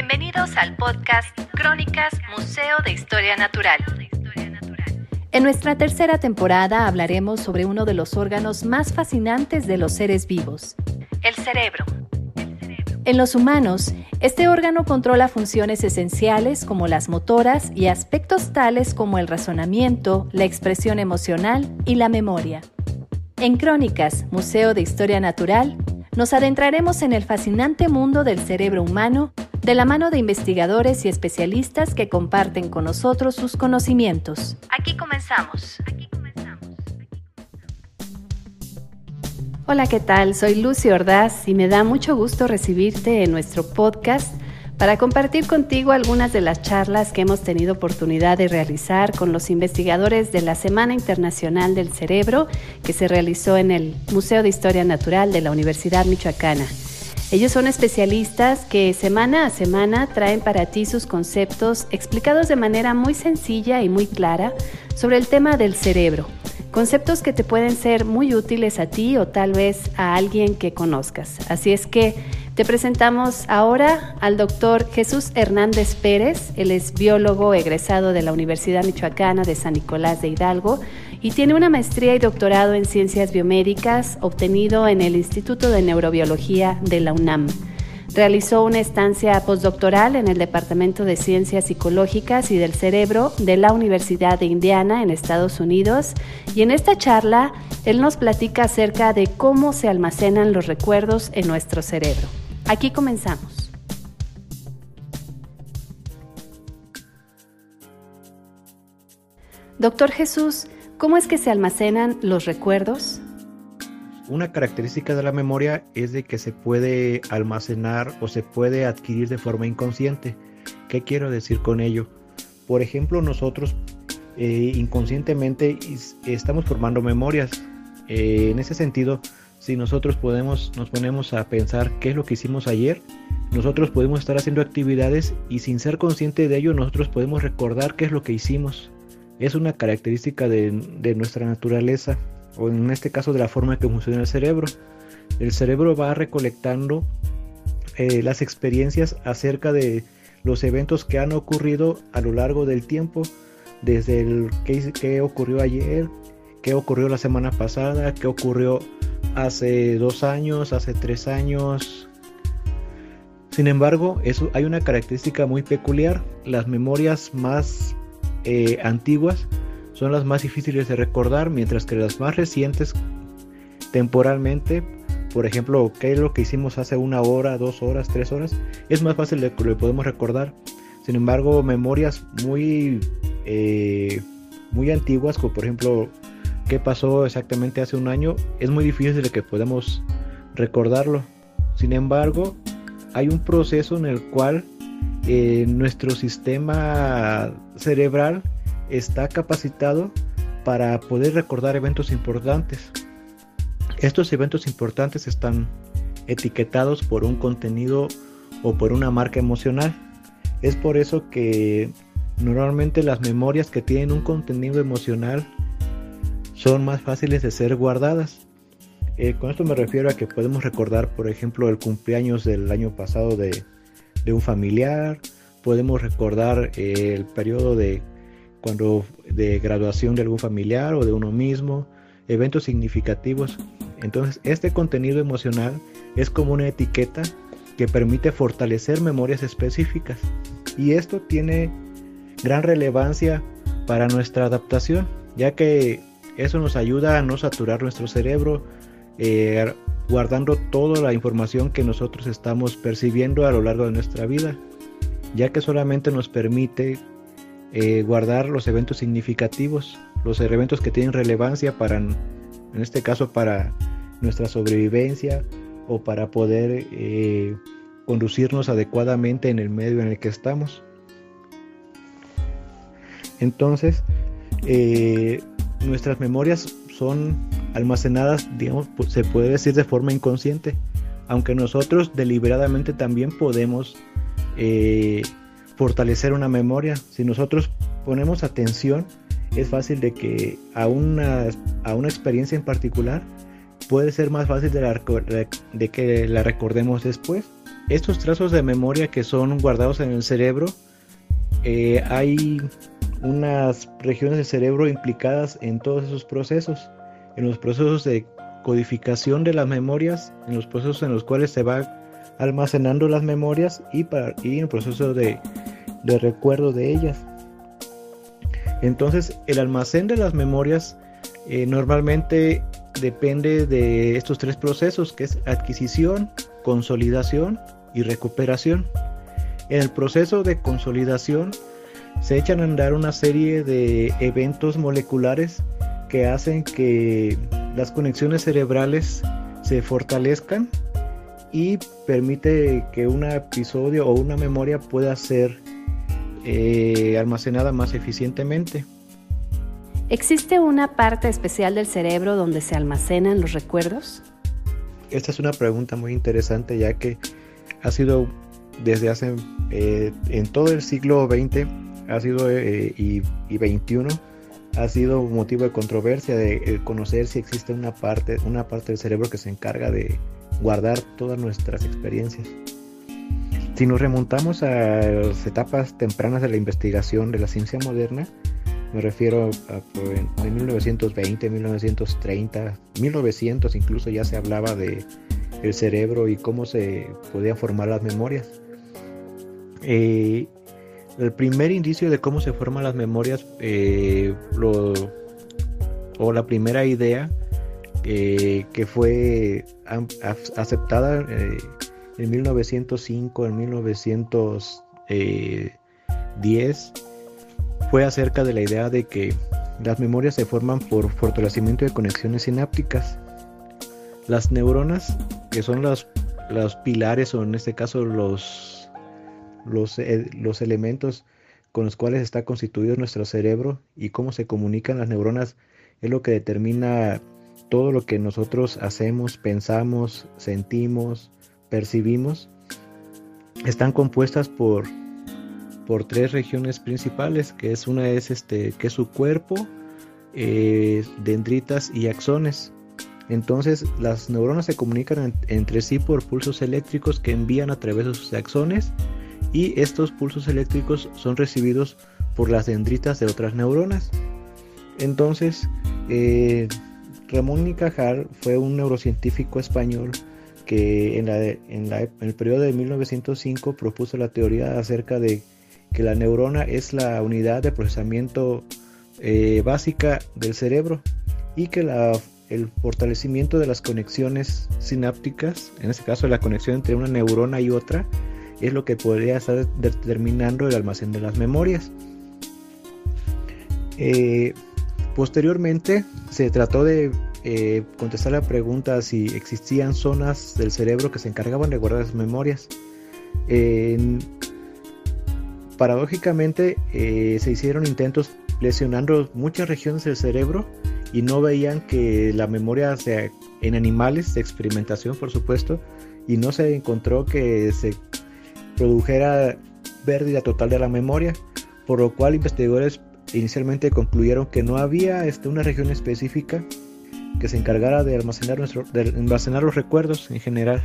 Bienvenidos al podcast Crónicas Museo de Historia Natural. En nuestra tercera temporada hablaremos sobre uno de los órganos más fascinantes de los seres vivos, el cerebro. En los humanos, este órgano controla funciones esenciales como las motoras y aspectos tales como el razonamiento, la expresión emocional y la memoria. En Crónicas, Museo de Historia Natural, nos adentraremos en el fascinante mundo del cerebro humano de la mano de investigadores y especialistas que comparten con nosotros sus conocimientos. Aquí comenzamos. Hola, ¿qué tal? Soy Lucy Ordaz y me da mucho gusto recibirte en nuestro podcast para compartir contigo algunas de las charlas que hemos tenido oportunidad de realizar con los investigadores de la Semana Internacional del Cerebro que se realizó en el Museo de Historia Natural de la Universidad Michoacana. Ellos son especialistas que semana a semana traen para ti sus conceptos explicados de manera muy sencilla y muy clara sobre el tema del cerebro. Conceptos que te pueden ser muy útiles a ti o tal vez a alguien que conozcas. Así es que te presentamos ahora al doctor Jesús Hernández Pérez. Él es biólogo egresado de la Universidad Michoacana de San Nicolás de Hidalgo y tiene una maestría y doctorado en ciencias biomédicas obtenido en el Instituto de Neurobiología de la UNAM. Realizó una estancia postdoctoral en el Departamento de Ciencias Psicológicas y del Cerebro de la Universidad de Indiana en Estados Unidos y en esta charla él nos platica acerca de cómo se almacenan los recuerdos en nuestro cerebro. Aquí comenzamos. Doctor Jesús, ¿cómo es que se almacenan los recuerdos? Una característica de la memoria es de que se puede almacenar o se puede adquirir de forma inconsciente. ¿Qué quiero decir con ello? Por ejemplo, nosotros eh, inconscientemente estamos formando memorias. Eh, en ese sentido, si nosotros podemos, nos ponemos a pensar qué es lo que hicimos ayer, nosotros podemos estar haciendo actividades y sin ser consciente de ello, nosotros podemos recordar qué es lo que hicimos. Es una característica de, nuestra naturaleza, o en este caso de la forma que funciona el cerebro. El cerebro va recolectando eh, las experiencias acerca de los eventos que han ocurrido a lo largo del tiempo, desde el qué ocurrió ayer, qué ocurrió la semana pasada, qué ocurrió hace dos años, hace tres años. Sin embargo, eso, hay una característica muy peculiar. Las memorias más eh, antiguas son las más difíciles de recordar, mientras que las más recientes temporalmente, por ejemplo, qué es lo que hicimos hace una hora, dos horas, tres horas, es más fácil de que lo podemos recordar. Sin embargo, memorias muy, eh, muy antiguas, como por ejemplo qué pasó exactamente hace un año, es muy difícil de que podamos recordarlo. Sin embargo, hay un proceso en el cual nuestro sistema cerebral está capacitado para poder recordar eventos importantes. Estos eventos importantes están etiquetados por un contenido o por una marca emocional. Es por eso que normalmente las memorias que tienen un contenido emocional son más fáciles de ser guardadas. Eh, con esto me refiero a que podemos recordar, por ejemplo, el cumpleaños del año pasado de, un familiar, podemos recordar eh, el periodo de cuando de graduación de algún familiar o de uno mismo, eventos significativos. Entonces, este contenido emocional es como una etiqueta que permite fortalecer memorias específicas y esto tiene gran relevancia para nuestra adaptación, ya que eso nos ayuda a no saturar nuestro cerebro, eh, guardando toda la información que nosotros estamos percibiendo a lo largo de nuestra vida, ya que solamente nos permite eh, guardar los eventos significativos, los eventos que tienen relevancia para, en este caso, para nuestra sobrevivencia o para poder eh, conducirnos adecuadamente en el medio en el que estamos. Entonces, nuestras memorias son almacenadas, se puede decir de forma inconsciente, aunque nosotros deliberadamente también podemos eh, fortalecer una memoria. Si nosotros ponemos atención, es fácil de que a una, a una experiencia en particular puede ser más fácil de, de que la recordemos después. estos trazos de memoria que son guardados en el cerebro, eh, hay unas regiones del cerebro implicadas en todos esos procesos, en los procesos de codificación de las memorias, en los procesos en los cuales se va almacenando las memorias y, en el proceso de, de recuerdo de ellas. Entonces, el almacén de las memorias eh, normalmente depende de estos tres procesos, que es adquisición, consolidación y recuperación. En el proceso de consolidación se echan a andar una serie de eventos moleculares que hacen que las conexiones cerebrales se fortalezcan y permite que un episodio o una memoria pueda ser eh, almacenada más eficientemente. ¿Existe una parte especial del cerebro donde se almacenan los recuerdos? Esta es una pregunta muy interesante ya que ha sido desde hace, eh, en todo el siglo XX ha sido, eh, y, y, XXI, ha sido motivo de controversia de conocer si existe una parte, una parte del cerebro que se encarga de guardar todas nuestras experiencias. Si nos remontamos a las etapas tempranas de la investigación de la ciencia moderna, me refiero a, pues, en 1920, 1930, 1900 incluso ya se hablaba de el cerebro y cómo se podían formar las memorias. Eh, el primer indicio de cómo se forman las memorias eh, o la primera idea eh, que fue aceptada en 1905, en 1910, fue acerca de la idea de que las memorias se forman por fortalecimiento de conexiones sinápticas. Las neuronas, que son los, los pilares o en este caso los, los, eh, los elementos con los cuales está constituido nuestro cerebro y cómo se comunican las neuronas, es lo que determina todo lo que nosotros hacemos, pensamos, sentimos, percibimos están compuestas por, por tres regiones principales, que es una es este, que es su cuerpo, eh, dendritas y axones. Entonces las neuronas se comunican entre sí por pulsos eléctricos que envían a través de sus axones y estos pulsos eléctricos son recibidos por las dendritas de otras neuronas. Entonces, eh, Ramón y Cajal fue un neurocientífico español que en, el periodo de 1905 propuso la teoría acerca de que la neurona es la unidad de procesamiento eh, básica del cerebro y que el fortalecimiento de las conexiones sinápticas, en este caso la conexión entre una neurona y otra, es lo que podría estar determinando el almacén de las memorias. Eh, posteriormente se trató de eh, contestar la pregunta si existían zonas del cerebro que se encargaban de guardar las memorias. paradójicamente eh, se hicieron intentos lesionando muchas regiones del cerebro y no veían que la memoria sea en animales de experimentación por supuesto y no se encontró que se produjera pérdida total de la memoria por lo cual investigadores inicialmente concluyeron que no había este, una región específica que se encargara de almacenar, almacenar los recuerdos en general.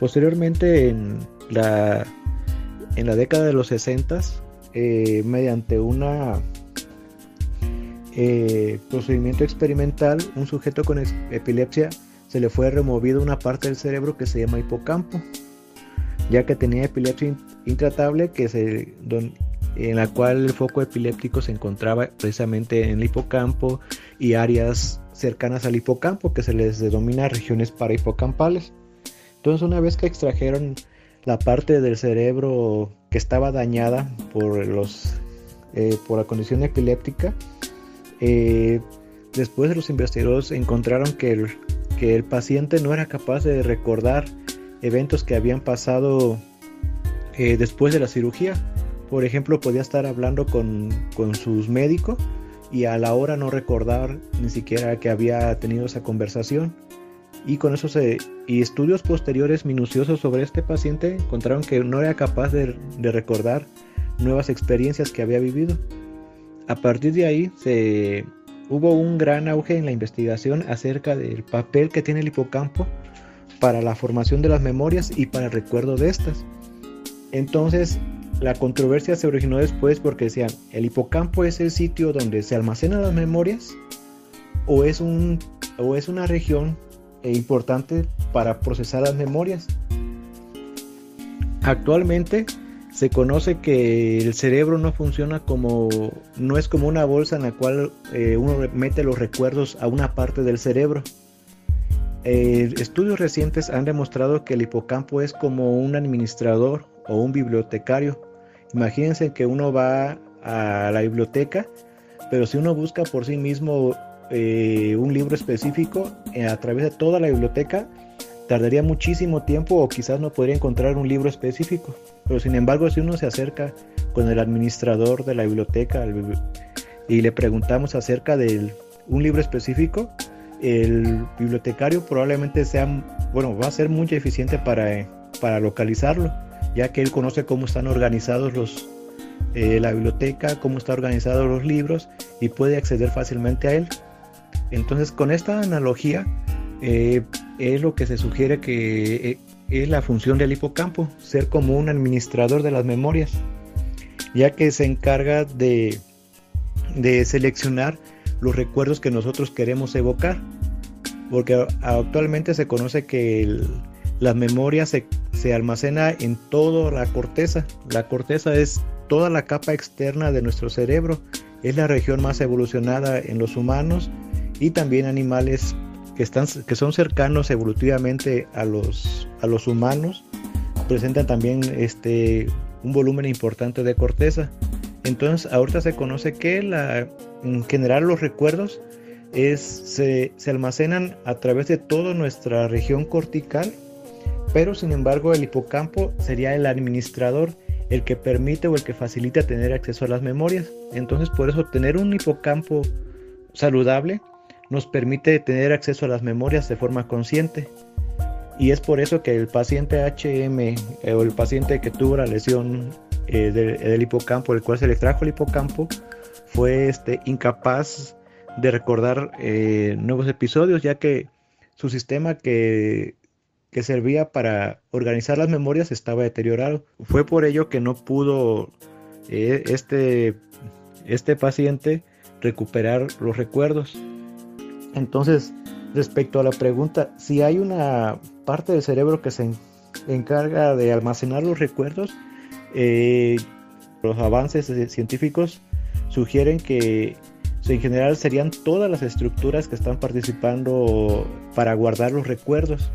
Posteriormente, en la, en la década de los 60, eh, mediante una eh, procedimiento experimental, un sujeto con epilepsia se le fue removido una parte del cerebro que se llama hipocampo, ya que tenía epilepsia intratable que se, en la cual el foco epiléptico se encontraba precisamente en el hipocampo y áreas cercanas al hipocampo que se les denomina regiones parahipocampales. Entonces una vez que extrajeron la parte del cerebro que estaba dañada por, los, eh, por la condición epiléptica, eh, después los investigadores encontraron que que el paciente no era capaz de recordar eventos que habían pasado eh, después de la cirugía. Por ejemplo, podía estar hablando con, con sus médicos y a la hora no recordar ni siquiera que había tenido esa conversación. Y con eso se, y estudios posteriores minuciosos sobre este paciente encontraron que no era capaz de, recordar nuevas experiencias que había vivido. A partir de ahí se, hubo un gran auge en la investigación acerca del papel que tiene el hipocampo para la formación de las memorias y para el recuerdo de estas. Entonces, la controversia se originó después porque decían, ¿el hipocampo es el sitio donde se almacenan las memorias o es, un, o es una región importante para procesar las memorias? Actualmente se conoce que el cerebro no funciona como, no es como una bolsa en la cual eh, uno mete los recuerdos a una parte del cerebro. Eh, estudios recientes han demostrado que el hipocampo es como un administrador o un bibliotecario. Imagínense que uno va a la biblioteca, pero si uno busca por sí mismo eh, un libro específico a través de toda la biblioteca, tardaría muchísimo tiempo o quizás no podría encontrar un libro específico. Pero sin embargo, si uno se acerca con el administrador de la biblioteca y le preguntamos acerca de un libro específico, el bibliotecario probablemente sea, bueno, va a ser muy eficiente para, para localizarlo, ya que él conoce cómo están organizados los, eh, la biblioteca, cómo están organizados los libros y puede acceder fácilmente a él. Entonces, con esta analogía, eh, es lo que se sugiere que eh, es la función del hipocampo, ser como un administrador de las memorias, ya que se encarga de, de seleccionar los recuerdos que nosotros queremos evocar, porque actualmente se conoce que la memoria se, se almacena en toda la corteza, la corteza es toda la capa externa de nuestro cerebro, es la región más evolucionada en los humanos y también animales que, están, que son cercanos evolutivamente a los, a los humanos, presentan también este, un volumen importante de corteza. Entonces, ahorita se conoce que en general los recuerdos se, se almacenan a través de toda nuestra región cortical, pero sin embargo el hipocampo sería el administrador, el que permite o el que facilita tener acceso a las memorias. Entonces, por eso tener un hipocampo saludable nos permite tener acceso a las memorias de forma consciente. Y es por eso que el paciente HM o el paciente que tuvo la lesión eh, del, hipocampo, el cual se le extrajo el hipocampo, fue este, incapaz de recordar eh, nuevos episodios, ya que su sistema que, que servía para organizar las memorias estaba deteriorado. Fue por ello que no pudo este, este paciente recuperar los recuerdos. Entonces, respecto a la pregunta, si hay una parte del cerebro que se encarga de almacenar los recuerdos, eh, los avances científicos sugieren que en general serían todas las estructuras que están participando para guardar los recuerdos.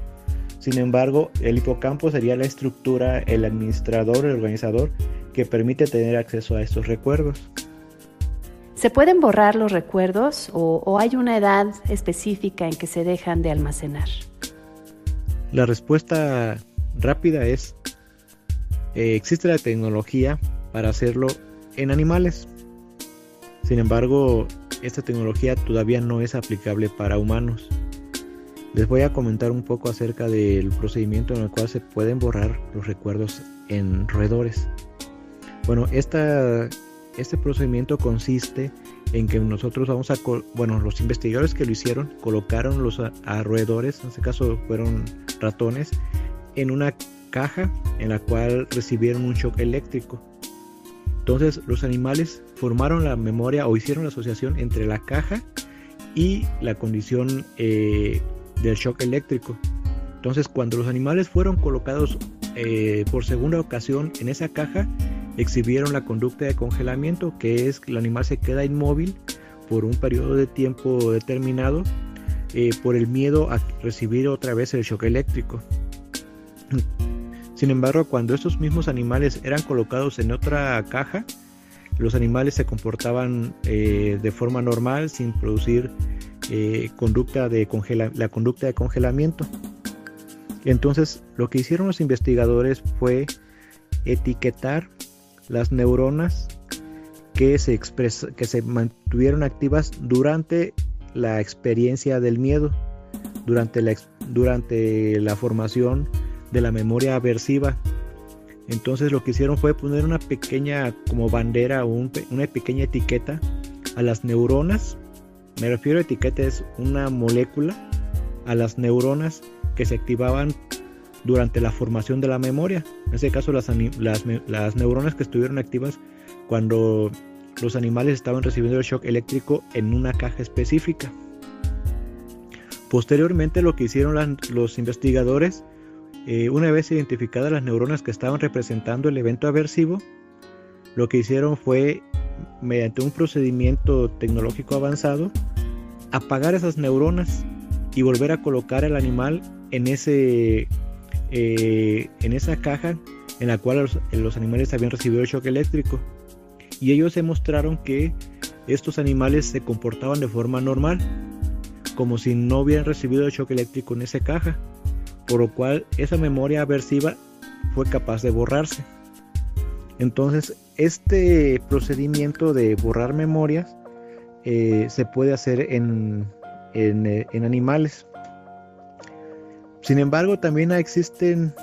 Sin embargo, el hipocampo sería la estructura, el administrador, el organizador que permite tener acceso a estos recuerdos. ¿Se pueden borrar los recuerdos o, hay una edad específica en que se dejan de almacenar? La respuesta rápida es, eh, existe la tecnología para hacerlo en animales. Sin embargo, esta tecnología todavía no es aplicable para humanos. Les voy a comentar un poco acerca del procedimiento en el cual se pueden borrar los recuerdos en roedores. Bueno, esta este procedimiento consiste en que nosotros vamos a, bueno, los investigadores que lo hicieron colocaron los roedores, en este caso fueron ratones, en una caja en la cual recibieron un shock eléctrico. Entonces los animales formaron la memoria o hicieron la asociación entre la caja y la condición eh, del shock eléctrico. Entonces cuando los animales fueron colocados eh, por segunda ocasión en esa caja, exhibieron la conducta de congelamiento, que es que el animal se queda inmóvil por un periodo de tiempo determinado eh, por el miedo a recibir otra vez el shock eléctrico. Sin embargo, cuando estos mismos animales eran colocados en otra caja, los animales se comportaban eh, de forma normal sin producir eh, conducta de la conducta de congelamiento. Entonces, lo que hicieron los investigadores fue etiquetar las neuronas que se, mantuvieron activas durante la experiencia del miedo, durante la formación de la memoria aversiva. Entonces lo que hicieron fue poner una pequeña como bandera o una pequeña etiqueta a las neuronas. Me refiero a etiqueta es una molécula a las neuronas que se activaban durante la formación de la memoria. En este caso, las, las, neuronas que estuvieron activas cuando los animales estaban recibiendo el shock eléctrico en una caja específica. Posteriormente, lo que hicieron los investigadores, eh, una vez identificadas las neuronas que estaban representando el evento aversivo, lo que hicieron fue, mediante un procedimiento tecnológico avanzado, apagar esas neuronas y volver a colocar el animal en ese eh, en esa caja en la cual los, animales habían recibido el shock eléctrico. Y ellos demostraron que estos animales se comportaban de forma normal, como si no hubieran recibido el shock eléctrico en esa caja, por lo cual esa memoria aversiva fue capaz de borrarse. Entonces, este procedimiento de borrar memorias eh, se puede hacer en, en, en animales. Sin embargo, también existen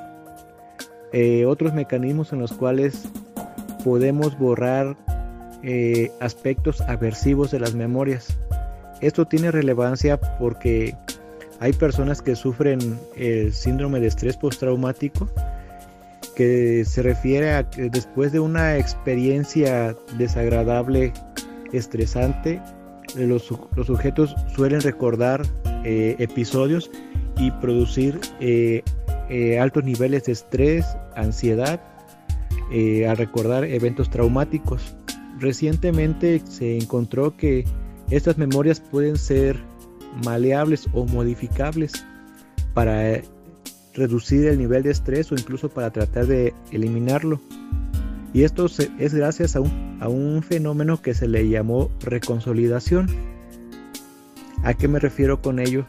eh, otros mecanismos en los cuales podemos borrar eh, aspectos aversivos de las memorias. Esto tiene relevancia porque hay personas que sufren el síndrome de estrés postraumático que se refiere a que después de una experiencia desagradable, estresante, los, sujetos suelen recordar eh, episodios y producir eh, eh, altos niveles de estrés, ansiedad, al recordar eventos traumáticos. Recientemente se encontró que estas memorias pueden ser maleables o modificables para reducir el nivel de estrés o incluso para tratar de eliminarlo. Y esto es gracias a un, a un fenómeno que se le llamó reconsolidación. ¿A qué me refiero con ello?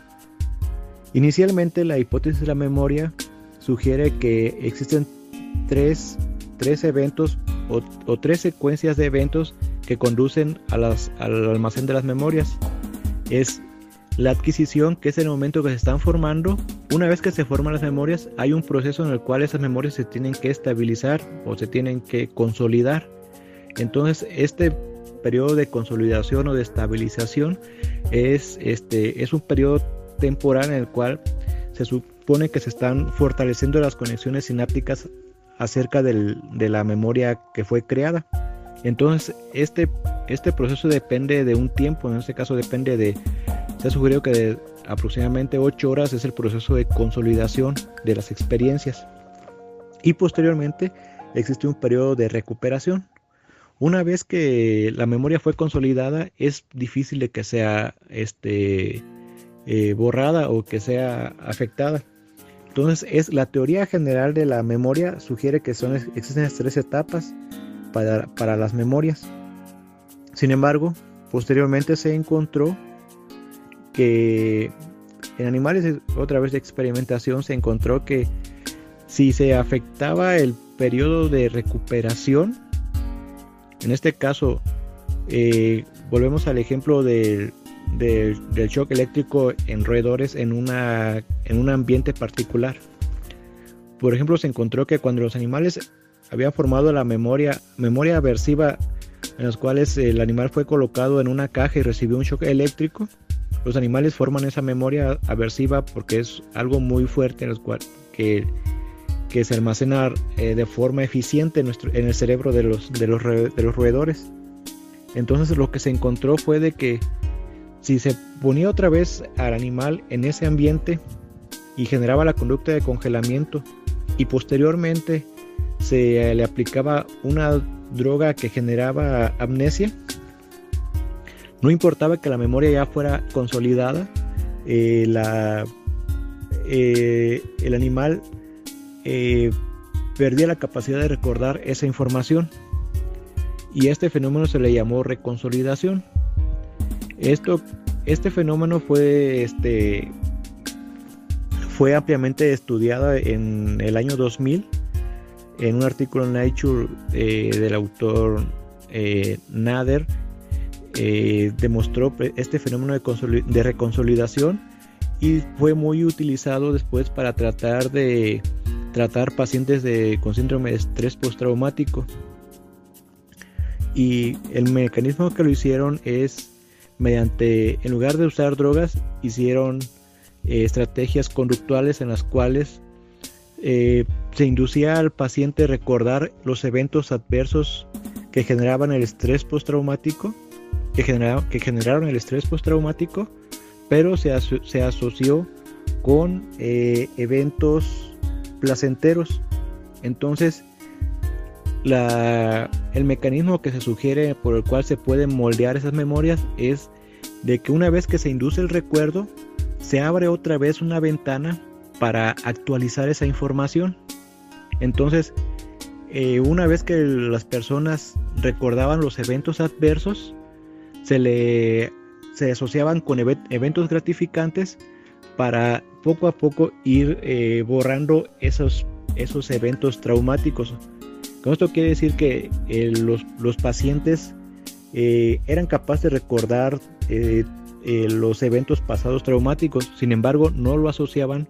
Inicialmente la hipótesis de la memoria sugiere que existen tres, eventos o, tres secuencias de eventos que conducen al almacén de las memorias. Es la adquisición, que es el momento que se están formando. Una vez que se forman las memorias, hay un proceso en el cual esas memorias se tienen que estabilizar o se tienen que consolidar. Entonces, este periodo de consolidación o de estabilización es, este, es un periodo temporal en el cual se supone que se están fortaleciendo las conexiones sinápticas acerca de la memoria que fue creada. Entonces, este, este proceso depende de un tiempo, en este caso depende de, se ha sugerido que de aproximadamente 8 horas es el proceso de consolidación de las experiencias. Y posteriormente existe un periodo de recuperación. Una vez que la memoria fue consolidada, es difícil de que sea este, eh, borrada o que sea afectada. Entonces, es la teoría general de la memoria sugiere que son, existen tres etapas para, para las memorias. Sin embargo, posteriormente se encontró que en animales, otra vez de experimentación, se encontró que si se afectaba el periodo de recuperación, en este caso, eh, volvemos al ejemplo del del, shock eléctrico en roedores en, una, en un ambiente particular. Por ejemplo, se encontró que cuando los animales habían formado la memoria, memoria aversiva en los cuales el animal fue colocado en una caja y recibió un shock eléctrico, los animales forman esa memoria aversiva porque es algo muy fuerte en el cual que, que se almacena eh, de forma eficiente en, nuestro, en el cerebro de los, de, los, de los roedores. Entonces lo que se encontró fue de que si se ponía otra vez al animal en ese ambiente y generaba la conducta de congelamiento y posteriormente se le aplicaba una droga que generaba amnesia, no importaba que la memoria ya fuera consolidada, eh, eh, el animal eh, perdía la capacidad de recordar esa información y este fenómeno se le llamó reconsolidación. Esto, este fenómeno fue, este, fue ampliamente estudiado en el año 2000 en un artículo en Nature del autor Nader. Eh, demostró este fenómeno de, reconsolidación y fue muy utilizado después para tratar de tratar pacientes de, con síndrome de estrés postraumático. Y el mecanismo que lo hicieron es mediante, en lugar de usar drogas, hicieron eh, estrategias conductuales en las cuales eh, se inducía al paciente a recordar los eventos adversos que generaban el estrés postraumático, que, generaron el estrés postraumático, pero se, se asoció con eh, eventos placenteros. Entonces, el mecanismo que se sugiere por el cual se pueden moldear esas memorias es de que una vez que se induce el recuerdo, se abre otra vez una ventana para actualizar esa información. Entonces, eh, una vez que las personas recordaban los eventos adversos, se le se asociaban con eventos gratificantes para poco a poco ir eh, borrando esos, esos eventos traumáticos. Con esto quiere decir que eh, los, los, pacientes eran capaces de recordar los eventos pasados traumáticos, sin embargo no lo asociaban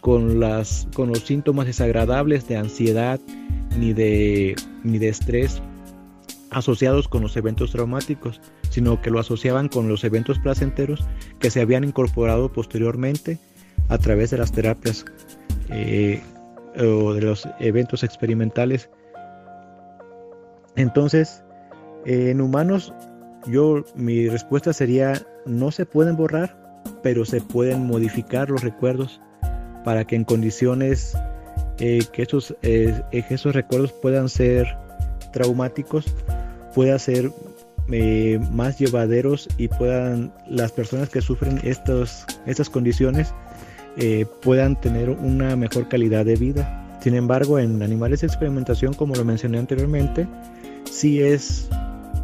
con, las, con los síntomas desagradables de ansiedad ni de, ni de estrés asociados con los eventos traumáticos, sino que lo asociaban con los eventos placenteros que se habían incorporado posteriormente a través de las terapias eh, o de los eventos experimentales. Entonces, en humanos, yo mi respuesta sería no se pueden borrar, pero se pueden modificar los recuerdos para que en condiciones eh, que, esos, eh, esos recuerdos puedan ser traumáticos, puedan ser eh, más llevaderos y puedan las personas que sufren estas condiciones puedan tener una mejor calidad de vida. Sin embargo, en animales de experimentación, como lo mencioné anteriormente, sí es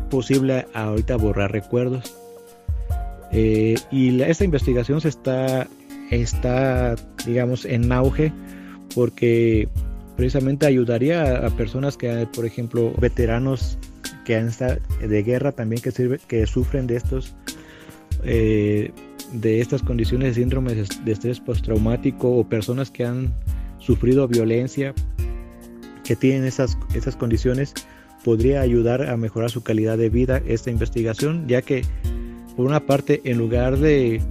posible ahorita borrar recuerdos. y esta investigación se está está, digamos, en auge porque precisamente ayudaría a, personas que, por ejemplo, veteranos que han estado de guerra también que, sufren de estos eh, de estas condiciones de síndrome de estrés postraumático o personas que han sufrido violencia que tienen esas, esas condiciones podría ayudar a mejorar su calidad de vida esta investigación ya que por una parte en lugar de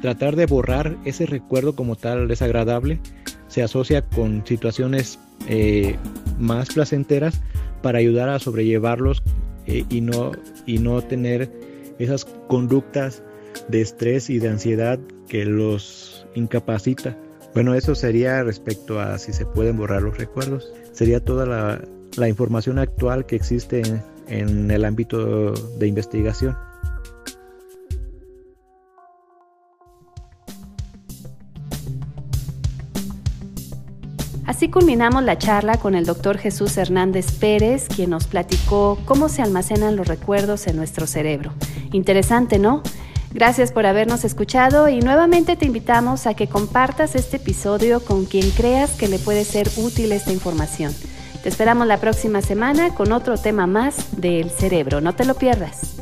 tratar de borrar ese recuerdo como tal desagradable se asocia con situaciones eh, más placenteras para ayudar a sobrellevarlos eh, y, no, y no tener esas conductas de estrés y de ansiedad que los incapacita. Bueno, eso sería respecto a si se pueden borrar los recuerdos. Sería toda la, la información actual que existe en el ámbito de investigación. Así culminamos la charla con el doctor Jesús Hernández Pérez, quien nos platicó cómo se almacenan los recuerdos en nuestro cerebro. Interesante, ¿no? Gracias por habernos escuchado y nuevamente te invitamos a que compartas este episodio con quien creas que le puede ser útil esta información. Te esperamos la próxima semana con otro tema más del cerebro. No te lo pierdas.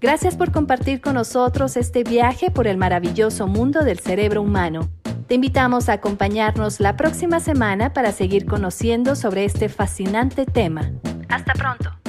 Gracias por compartir con nosotros este viaje por el maravilloso mundo del cerebro humano. Te invitamos a acompañarnos la próxima semana para seguir conociendo sobre este fascinante tema. Hasta pronto.